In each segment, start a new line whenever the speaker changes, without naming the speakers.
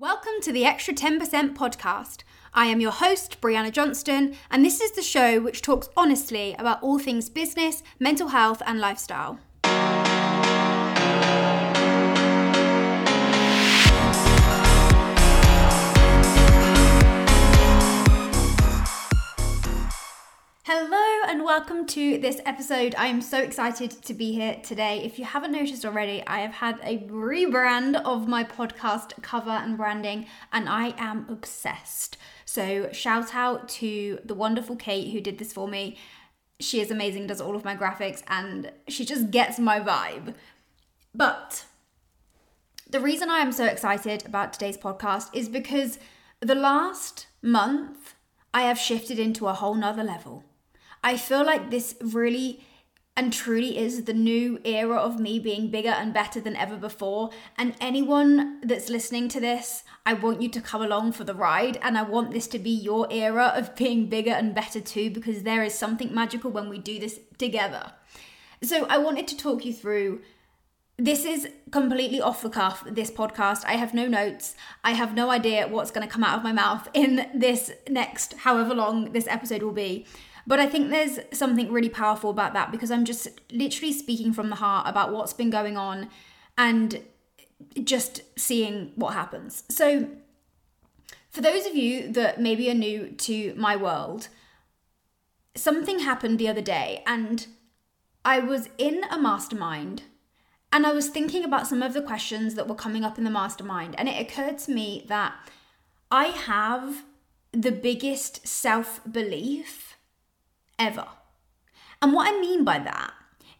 Welcome to the Extra 10% podcast. I am your host, Brianna Johnston, and this is the show which talks honestly about all things business, mental health, and lifestyle. Hello and welcome to this episode. I am so excited to be here today. If you haven't noticed already, I have had a rebrand of my podcast cover and branding, and I am obsessed. So, shout out to the wonderful Kate who did this for me. She is amazing, does all of my graphics, and she just gets my vibe. But the reason I am so excited about today's podcast is because the last month I have shifted into a whole nother level. I feel like this really and truly is the new era of me being bigger and better than ever before. And anyone that's listening to this, I want you to come along for the ride. And I want this to be your era of being bigger and better too, because there is something magical when we do this together. So I wanted to talk you through. This is completely off the cuff, this podcast. I have no notes. I have no idea what's going to come out of my mouth in this next, however long this episode will be. But I think there's something really powerful about that because I'm just literally speaking from the heart about what's been going on and just seeing what happens. So, for those of you that maybe are new to my world, something happened the other day and I was in a mastermind and I was thinking about some of the questions that were coming up in the mastermind. And it occurred to me that I have the biggest self belief ever. And what I mean by that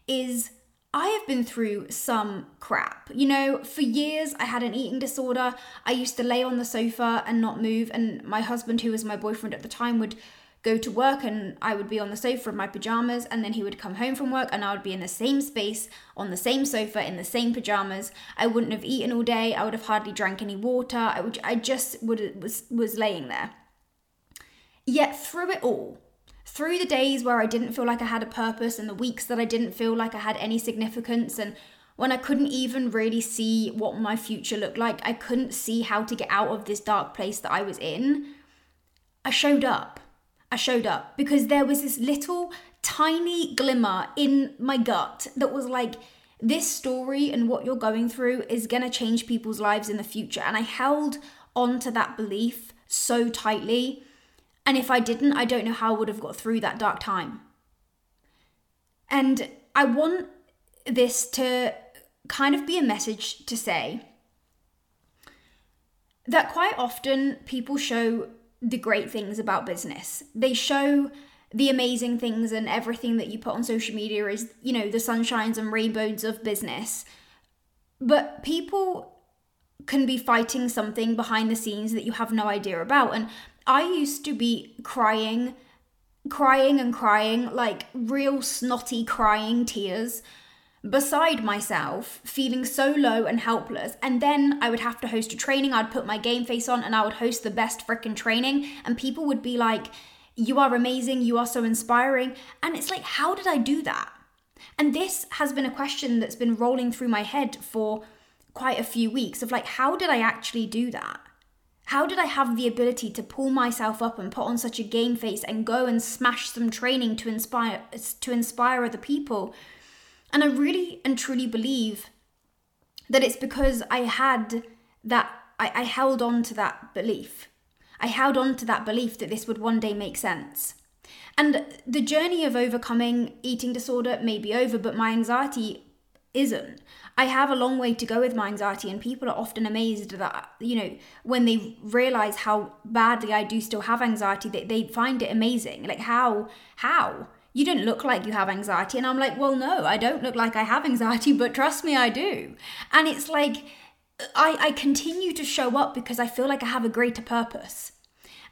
is I have been through some crap. You know, for years I had an eating disorder. I used to lay on the sofa and not move, and my husband, who was my boyfriend at the time, would go to work and I would be on the sofa in my pajamas and then he would come home from work and I would be in the same space on the same sofa in the same pajamas. I wouldn't have eaten all day. I would have hardly drank any water. I would I just would was was laying there. Yet through it all, through the days where I didn't feel like I had a purpose and the weeks that I didn't feel like I had any significance and when I couldn't even really see what my future looked like, I couldn't see how to get out of this dark place that I was in. I showed up. I showed up because there was this little tiny glimmer in my gut that was like, this story and what you're going through is going to change people's lives in the future. And I held on to that belief so tightly and if I didn't, I don't know how I would have got through that dark time. And I want this to kind of be a message to say that quite often people show the great things about business. They show the amazing things and everything that you put on social media is, you know, the sunshines and rainbows of business. But people can be fighting something behind the scenes that you have no idea about. And I used to be crying, crying and crying, like real snotty crying tears beside myself, feeling so low and helpless. And then I would have to host a training. I'd put my game face on and I would host the best freaking training. And people would be like, You are amazing. You are so inspiring. And it's like, How did I do that? And this has been a question that's been rolling through my head for quite a few weeks of like, How did I actually do that? How did I have the ability to pull myself up and put on such a game face and go and smash some training to inspire to inspire other people? And I really and truly believe that it's because I had that I, I held on to that belief. I held on to that belief that this would one day make sense. And the journey of overcoming eating disorder may be over, but my anxiety isn't. I have a long way to go with my anxiety, and people are often amazed that, you know, when they realize how badly I do still have anxiety, they, they find it amazing. Like, how? How? You don't look like you have anxiety. And I'm like, well, no, I don't look like I have anxiety, but trust me, I do. And it's like, I, I continue to show up because I feel like I have a greater purpose.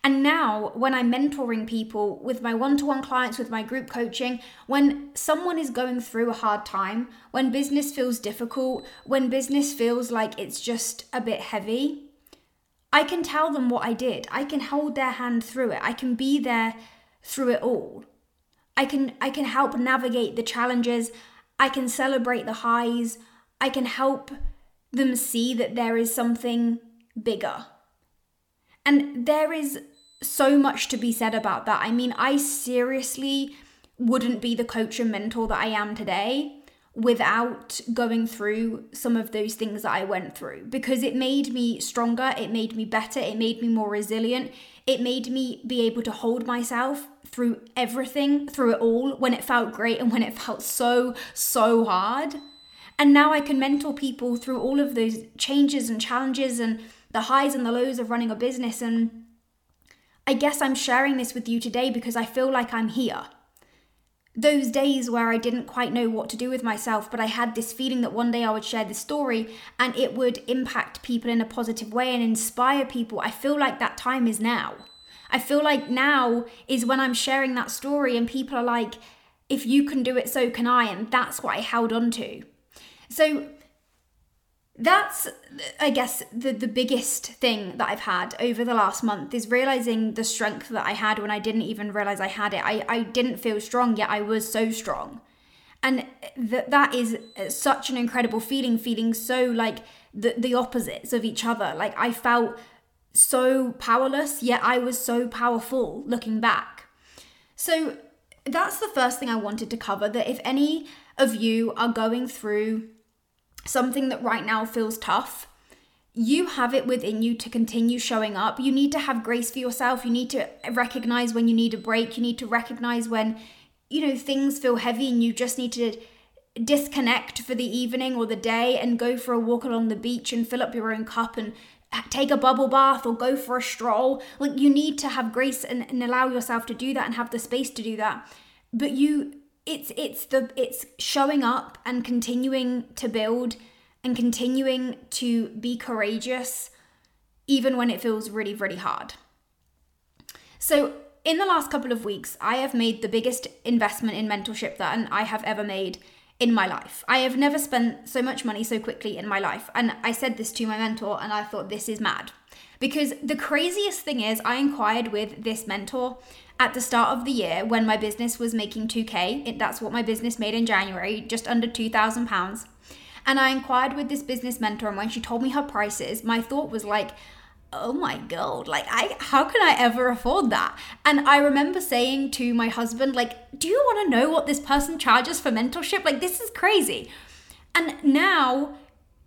And now, when I'm mentoring people with my one to one clients, with my group coaching, when someone is going through a hard time, when business feels difficult, when business feels like it's just a bit heavy, I can tell them what I did. I can hold their hand through it. I can be there through it all. I can I can help navigate the challenges. I can celebrate the highs. I can help them see that there is something bigger And there is so much to be said about that. I mean, I seriously wouldn't be the coach and mentor that I am today without going through some of those things that I went through because it made me stronger, it made me better, it made me more resilient, it made me be able to hold myself through everything, through it all, when it felt great and when it felt so, so hard. And now I can mentor people through all of those changes and challenges and the highs and the lows of running a business. And I guess I'm sharing this with you today because I feel like I'm here those days where I didn't quite know what to do with myself, but I had this feeling that one day I would share this story and it would impact people in a positive way and inspire people. I feel like that time is now. I feel like now is when I'm sharing that story and people are like, if you can do it, so can I. And that's what I held on to. So that's i guess the the biggest thing that i've had over the last month is realizing the strength that i had when i didn't even realize i had it. I, I didn't feel strong yet i was so strong. And that that is uh, such an incredible feeling feeling so like the, the opposites of each other. Like i felt so powerless yet i was so powerful looking back. So that's the first thing i wanted to cover that if any of you are going through something that right now feels tough, you have it within you to continue showing up. You need to have grace for yourself. You need to recognize when you need a break. You need to recognize when, you know, things feel heavy and you just need to disconnect for the evening or the day and go for a walk along the beach and fill up your own cup and uh, take a bubble bath or go for a stroll. Like you need to have grace and, and allow yourself to do that and have the space to do that. But you it's it's the it's showing up and continuing to build and continuing to be courageous even when it feels really really hard. So in the last couple of weeks i have made the biggest investment in mentorship that i have ever made in my life. I have never spent so much money so quickly in my life and i said this to my mentor and i thought this is mad. Because the craziest thing is i inquired with this mentor at the start of the year when my business was making 2k it, that's what my business made in january just under 2000 pounds. And i inquired with this business mentor and when she told me her prices. My thought was like oh my god like i how can i ever afford that? And i remember saying to my husband like do you want to know what this person charges for mentorship? Like this is crazy. And now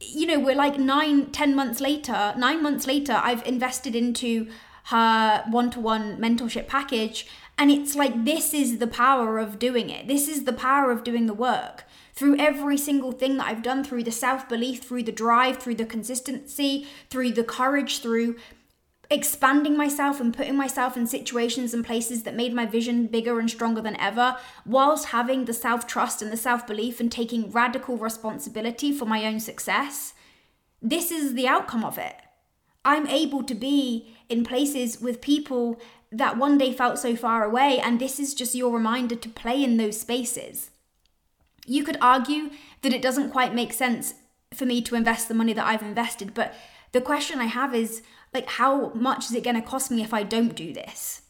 you know we're like nine ten months later nine months later i've invested into her one to one mentorship package. And it's like, this is the power of doing it. This is the power of doing the work. Through every single thing that I've done, through the self belief, through the drive, through the consistency, through the courage, through expanding myself and putting myself in situations and places that made my vision bigger and stronger than ever, whilst having the self trust and the self belief and taking radical responsibility for my own success. This is the outcome of it. I'm able to be in places with people that one day felt so far away, and this is just your reminder to play in those spaces. You could argue that it doesn't quite make sense for me to invest the money that I've invested, but the question I have is like, how much is it going to cost me if I don't do this?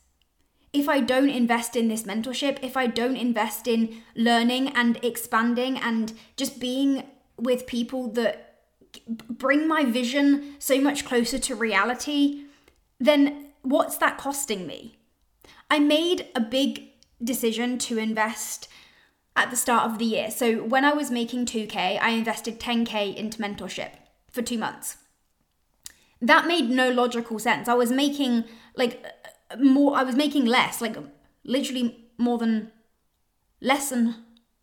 If I don't invest in this mentorship, if I don't invest in learning and expanding and just being with people that bring my vision so much closer to reality, then what's that costing me? I made a big decision to invest at the start of the year. So when I was making 2K, I invested 10K into mentorship for two months. That made no logical sense. I was making like more, I was making less, like literally more than less than,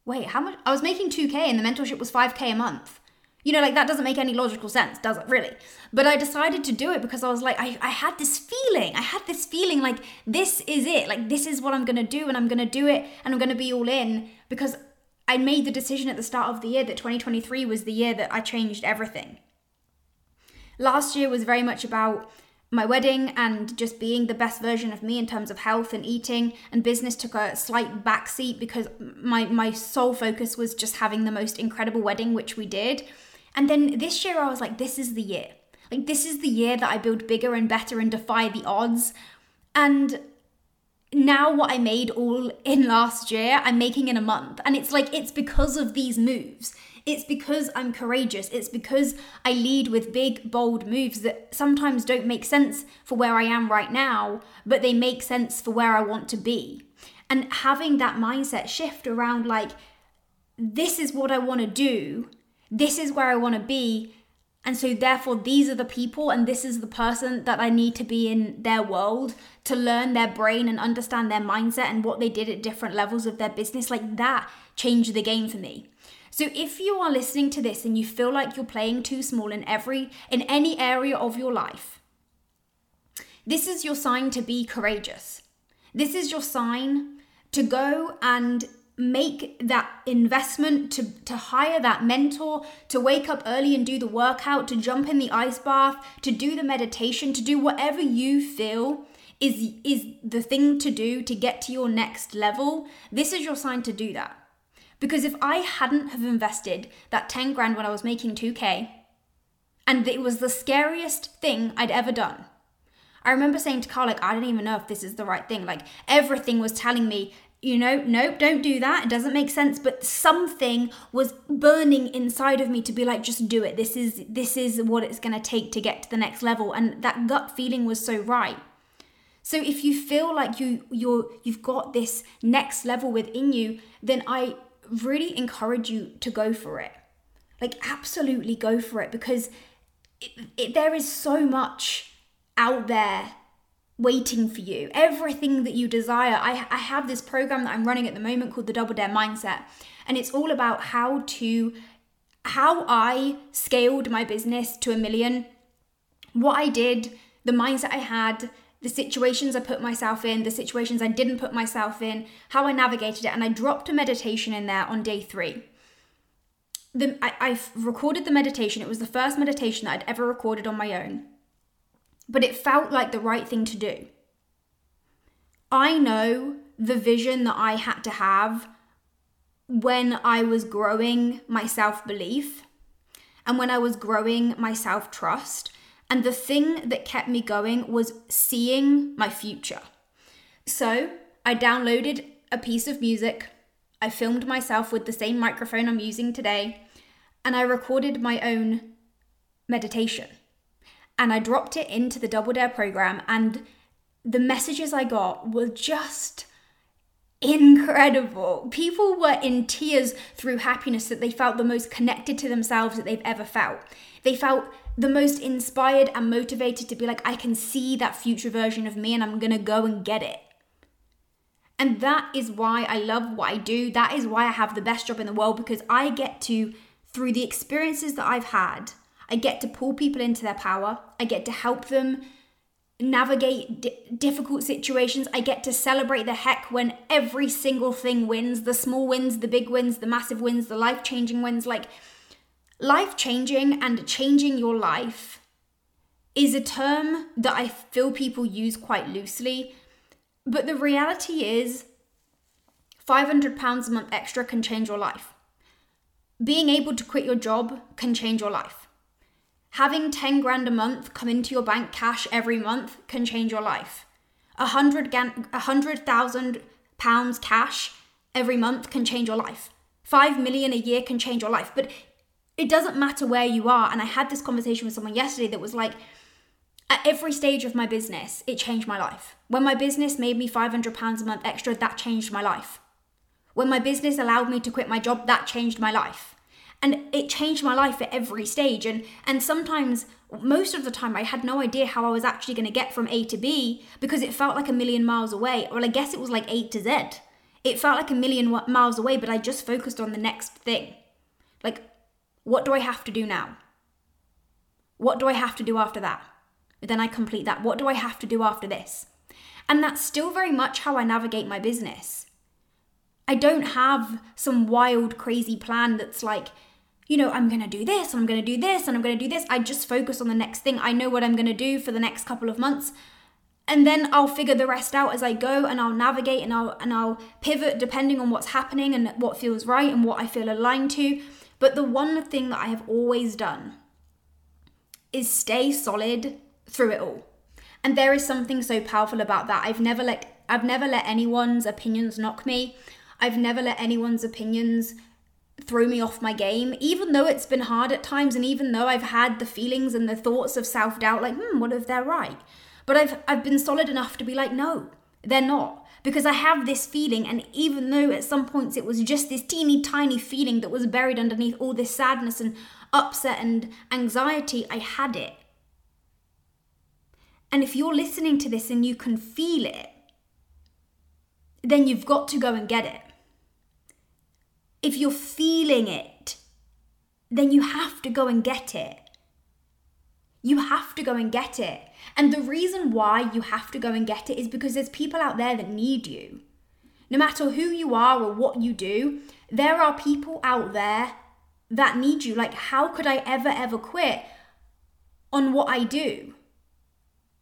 wait, how much? I was making 2K and the mentorship was 5K a month. You know, like that doesn't make any logical sense, does it really? But I decided to do it because I was like, I, I had this feeling. I had this feeling like this is it. Like this is what I'm gonna do, and I'm gonna do it, and I'm gonna be all in because I made the decision at the start of the year that 2023 was the year that I changed everything. Last year was very much about my wedding and just being the best version of me in terms of health and eating and business took a slight backseat because my my sole focus was just having the most incredible wedding which we did and then this year, I was like, this is the year. Like, this is the year that I build bigger and better and defy the odds. And now, what I made all in last year, I'm making in a month. And it's like, it's because of these moves. It's because I'm courageous. It's because I lead with big, bold moves that sometimes don't make sense for where I am right now, but they make sense for where I want to be. And having that mindset shift around like, this is what I want to do, this is where I want to be. And so, therefore, these are the people, and this is the person that I need to be in their world to learn their brain and understand their mindset and what they did at different levels of their business. Like that changed the game for me. So if you are listening to this and you feel like you're playing too small in every in any area of your life, this is your sign to be courageous. This is your sign to go and make that investment to, to hire that mentor, to wake up early and do the workout, to jump in the ice bath, to do the meditation, to do whatever you feel is is the thing to do to get to your next level. This is your sign to do that. Because if I hadn't have invested that 10 grand when I was making 2K, and it was the scariest thing I'd ever done. I remember saying to Carl, like, I don't even know if this is the right thing. Like, everything was telling me, you know, nope, don't do that. It doesn't make sense. But something was burning inside of me to be like, just do it. This is this is what it's gonna take to get to the next level. And that gut feeling was so right. So if you feel like you you're you've got this next level within you, then I really encourage you to go for it. Like, absolutely go for it because it, it, there is so much out there waiting for you. Everything that you desire. I, I have this program that I'm running at the moment called the Double Dare Mindset, and it's all about how to how I scaled my business to a million, what I did, the mindset I had, the situations I put myself in, the situations I didn't put myself in, how I navigated it, and I dropped a meditation in there on day three. The, I, I recorded the meditation. It was the first meditation that I'd ever recorded on my own, but it felt like the right thing to do. I know the vision that I had to have when I was growing my self belief and when I was growing my self trust and the thing that kept me going was seeing my future. So I downloaded a piece of music. I filmed myself with the same microphone I'm using today, and I recorded my own meditation. And I dropped it into the Double Dare program, and the messages I got were just incredible. People were in tears through happiness that they felt the most connected to themselves that they've ever felt. They felt the most inspired and motivated to be like, I can see that future version of me and I'm gonna go and get it. And that is why I love what I do. That is why I have the best job in the world because I get to, through the experiences that I've had, I get to pull people into their power. I get to help them navigate d- difficult situations. I get to celebrate the heck when every single thing wins the small wins, the big wins, the massive wins, the life changing wins. Like, Life changing and changing your life is a term that I feel people use quite loosely, but the reality is £500 a month extra can change your life. Being able to quit your job can change your life. Having 10 grand a month come into your bank cash every month can change your life. A hundred thousand pounds cash every month can change your life. Five million a year can change your life. But it doesn't matter where you are. And I had this conversation with someone yesterday that was like, at every stage of my business, it changed my life. When my business made me £500 a month extra, that changed my life. When my business allowed me to quit my job, that changed my life. And it changed my life at every stage. And, and sometimes, most of the time, I had no idea how I was actually going to get from A to B because it felt like a million miles away. Well, I guess it was like A to Z. It felt like a million miles away, but I just focused on the next thing. Like, what do I have to do now? What do I have to do after that? Then I complete that. What do I have to do after this? And that's still very much how I navigate my business. I don't have some wild, crazy plan that's like, you know, I'm going to do this and I'm going to do this and I'm going to do this. I just focus on the next thing. I know what I'm going to do for the next couple of months. And then I'll figure the rest out as I go and I'll navigate and I'll and I'll pivot depending on what's happening and what feels right and what I feel aligned to. But the one thing that I have always done is stay solid through it all. And there is something so powerful about that. I've never let I've never let anyone's opinions knock me. I've never let anyone's opinions throw me off my game, even though it's been hard at times, and even though I've had the feelings and the thoughts of self doubt, like, hmm, what if they're right? But I've I've been solid enough to be like, no, they're not. Because I have this feeling, and even though at some points it was just this teeny tiny feeling that was buried underneath all this sadness and upset and anxiety, I had it. And if you're listening to this and you can feel it, then you've got to go and get it. If you're feeling it, then you have to go and get it. You have to go and get it. And the reason why you have to go and get it is because there's people out there that need you. No matter who you are or what you do, there are people out there that need you. Like, how could I ever, ever quit on what I do?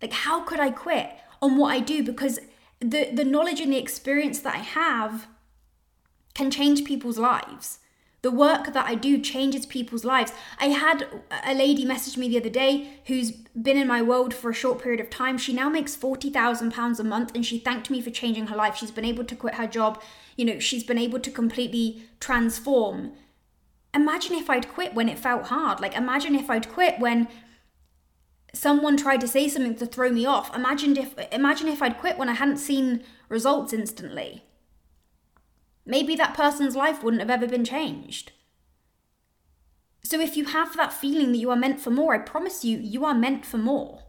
Like, how could I quit on what I do? Because the, the knowledge and the experience that I have can change people's lives. The work that I do changes people's lives. I had a lady message me the other day who's been in my world for a short period of time. She now makes £40,000 a month and she thanked me for changing her life. She's been able to quit her job. You know, she's been able to completely transform. Imagine if I'd quit when it felt hard. Like, imagine if I'd quit when someone tried to say something to throw me off. Imagine if imagine if I'd quit when I hadn't seen results instantly. Maybe that person's life wouldn't have ever been changed. So if you have that feeling that you are meant for more, I promise you, you are meant for more.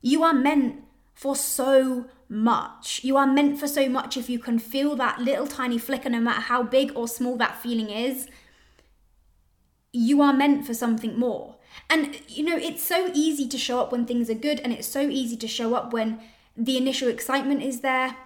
You are meant for so much. You are meant for so much if you can feel that little tiny flicker, no matter how big or small that feeling is. You are meant for something more. And, you know, it's so easy to show up when things are good, and it's so easy to show up when the initial excitement is there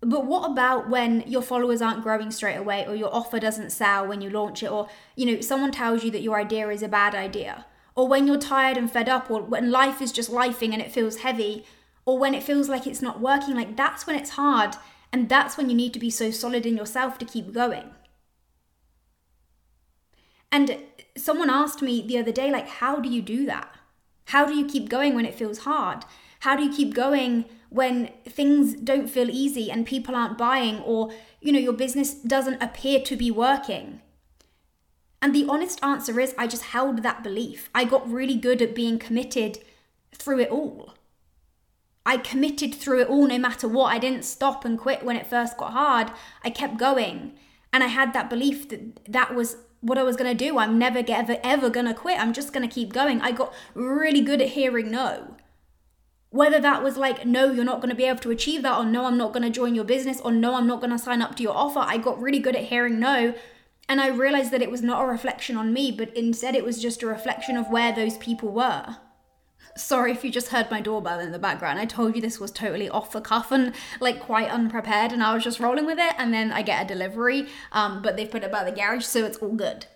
but what about when your followers aren't growing straight away or your offer doesn't sell when you launch it or you know someone tells you that your idea is a bad idea or when you're tired and fed up or when life is just lifing and it feels heavy or when it feels like it's not working like that's when it's hard and that's when you need to be so solid in yourself to keep going. And someone asked me the other day like how do you do that? How do you keep going when it feels hard? How do you keep going when things don't feel easy and people aren't buying or you know your business doesn't appear to be working? And the honest answer is i just held that belief. I got really good at being committed through it all. I committed through it all no matter what. I didn't stop and quit when it first got hard. I kept going. And i had that belief that that was what i was going to do. I'm never ever ever going to quit. I'm just going to keep going. I got really good at hearing no whether that was like, no, you're not going to be able to achieve that, or no, I'm not going to join your business, or no, I'm not going to sign up to your offer, I got really good at hearing no. And I realized that it was not a reflection on me, but instead it was just a reflection of where those people were. Sorry if you just heard my doorbell in the background. I told you this was totally off the cuff and like quite unprepared, and I was just rolling with it. And then I get a delivery, um, but they've put it by the garage, so it's all good.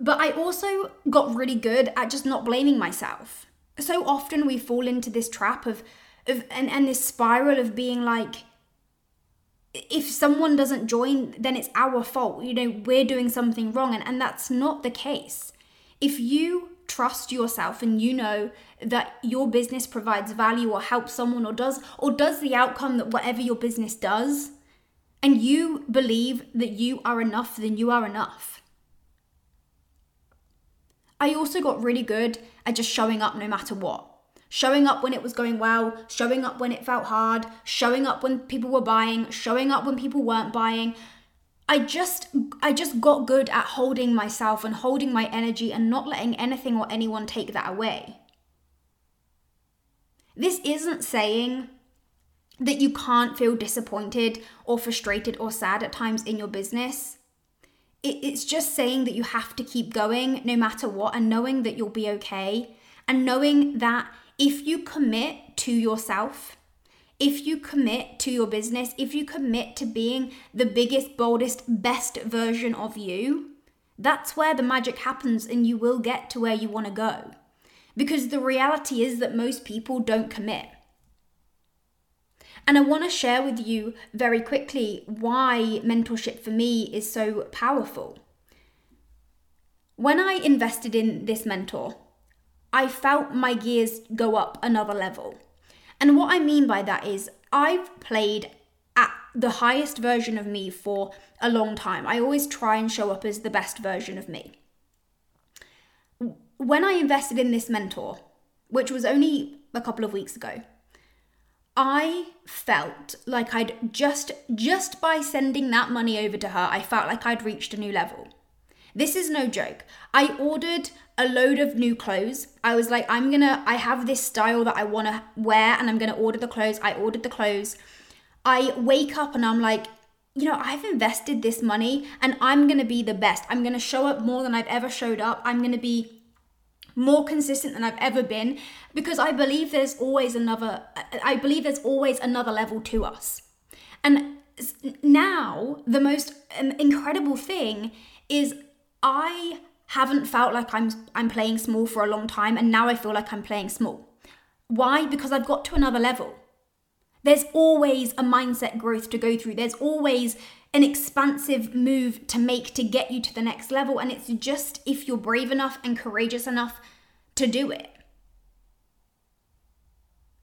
But I also got really good at just not blaming myself so often we fall into this trap of of and, and this spiral of being like if someone doesn't join then it's our fault. You know we're doing something wrong. And, and that's not the case. If you trust yourself and you know that your business provides value or helps someone or does or does the outcome that whatever your business does and you believe that you are enough then you are enough I also got really good at just showing up no matter what. Showing up when it was going well, showing up when it felt hard, showing up when people were buying, showing up when people weren't buying. I just I just got good at holding myself and holding my energy and not letting anything or anyone take that away. This isn't saying that you can't feel disappointed or frustrated or sad at times in your business it's just saying that you have to keep going no matter what and knowing that you'll be okay and knowing that if you commit to yourself if you commit to your business, if you commit to being the biggest, boldest, best version of you, that's where the magic happens and you will get to where you want to go. Because the reality is that most people don't commit. And I want to share with you very quickly why mentorship for me is so powerful. When I invested in this mentor, I felt my gears go up another level. And what I mean by that is I've played at the highest version of me for a long time. I always try and show up as the best version of me. When I invested in this mentor, which was only a couple of weeks ago, I felt like I'd just just by sending that money over to her, I felt like I'd reached a new level. This is no joke. I ordered a load of new clothes. I was like, I'm gonna, I have this style that I wanna wear and I'm gonna order the clothes. I ordered the clothes. I wake up and I'm like, you know, I've invested this money and I'm gonna be the best. I'm gonna show up more than I've ever showed up. I'm gonna be more consistent than I've ever been because I believe there's always another I believe there's always another level to us. And now the most um, incredible thing is I haven't felt like I'm I'm playing small for a long time and now I feel like I'm playing small. Why? Because I've got to another level. There's always a mindset growth to go through. There's always an expansive move to make to get you to the next level and it's just if you're brave enough and courageous enough to do it.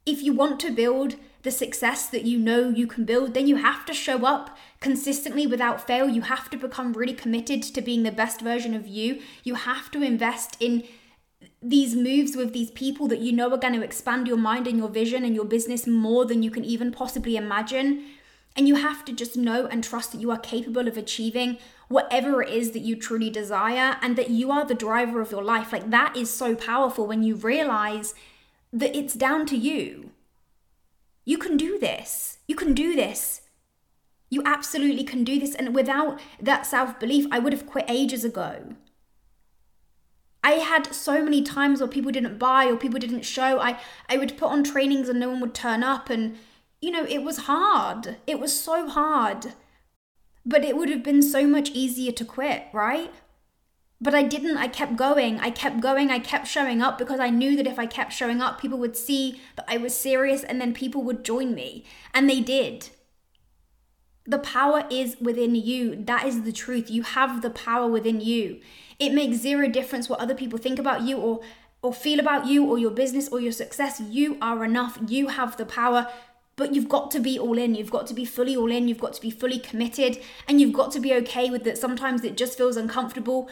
If you want to build the success that you know you can build, then you have to show up consistently without fail. You have to become really committed to being the best version of you. You have to invest in these moves with these people that you know are going to expand your mind and your vision and your business more than you can even possibly imagine. And you have to just know and trust that you are capable of achieving whatever it is that you truly desire and that you are the driver of your life. Like that is so powerful when you realize that it's down to you. You can do this. You can do this. You absolutely can do this. And without that self belief, I would have quit ages ago. I had so many times where people didn't buy or people didn't show. I, I would put on trainings and no one would turn up. And, you know, it was hard. It was so hard. But it would have been so much easier to quit, right? But I didn't. I kept going. I kept going. I kept showing up because I knew that if I kept showing up, people would see that I was serious and then people would join me. And they did. The power is within you. That is the truth. You have the power within you. It makes zero difference what other people think about you or or feel about you or your business or your success. You are enough. You have the power. But you've got to be all in. You've got to be fully all in. You've got to be fully committed. And you've got to be okay with that. Sometimes it just feels uncomfortable.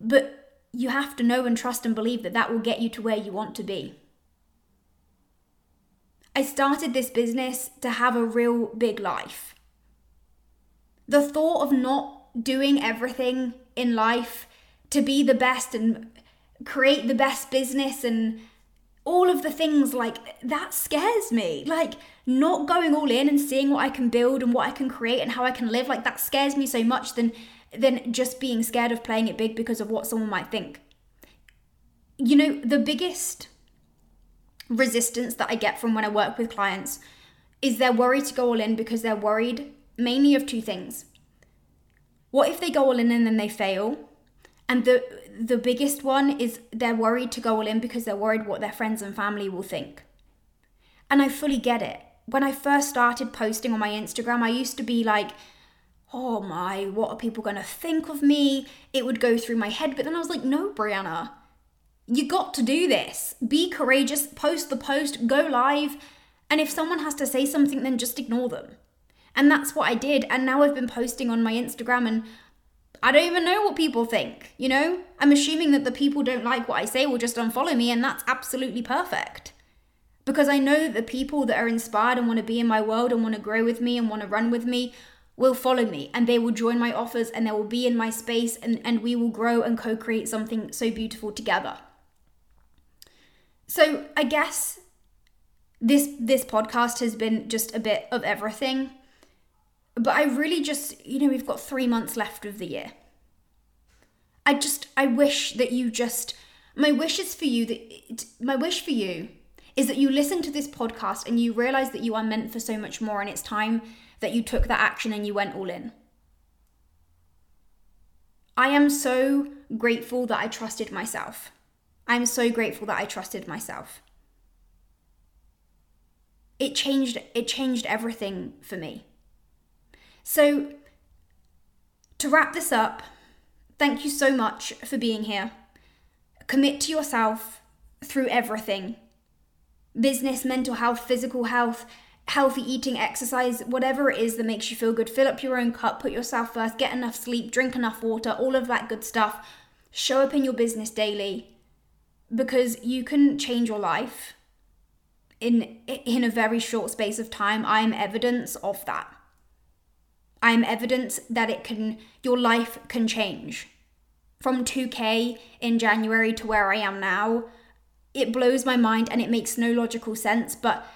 But you have to know and trust and believe that that will get you to where you want to be. I started this business to have a real big life. The thought of not doing everything in life to be the best and create the best business and all of the things like that scares me. Like not going all in and seeing what I can build and what I can create and how I can live, like that scares me so much than than just being scared of playing it big because of what someone might think. You know, the biggest resistance that I get from when I work with clients is they're worried to go all in because they're worried mainly of two things. What if they go all in and then they fail? And the the biggest one is they're worried to go all in because they're worried what their friends and family will think. And I fully get it. When I first started posting on my Instagram, I used to be like, oh my, what are people going to think of me? It would go through my head. But then I was like, no, Brianna, you got to do this. Be courageous, post the post, go live. And if someone has to say something, then just ignore them. And that's what I did. And now I've been posting on my Instagram and I don't even know what people think, you know? I'm assuming that the people don't like what I say will just unfollow me, and that's absolutely perfect. Because I know that the people that are inspired and want to be in my world and want to grow with me and want to run with me will follow me and they will join my offers and they will be in my space and, and we will grow and co create something so beautiful together. So I guess this this podcast has been just a bit of everything. But I really just, you know, we've got 3 months left of the year. I just I wish that you just my wish is for you that my wish for you is that you listen to this podcast and you realize that you are meant for so much more and it's time that you took that action and you went all in. I am so grateful that I trusted myself. I'm so grateful that I trusted myself. It changed it changed everything for me. So to wrap this up, thank you so much for being here. Commit to yourself through everything. Business, mental health, physical health, healthy eating, exercise, whatever it is that makes you feel good. Fill up your own cup, put yourself first, get enough sleep, drink enough water, all of that good stuff. Show up in your business daily because you can change your life in in a very short space of time. I am evidence of that. I am evidence that it can your life can change. From 2k in January to where I am now, it blows my mind and it makes no logical sense, but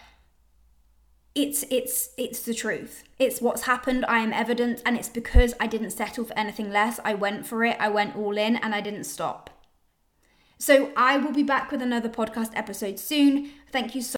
it's it's it's the truth. It's what's happened. I am evidence and it's because I didn't settle for anything less. I went for it. I went all in and I didn't stop. So I will be back with another podcast episode soon. Thank you so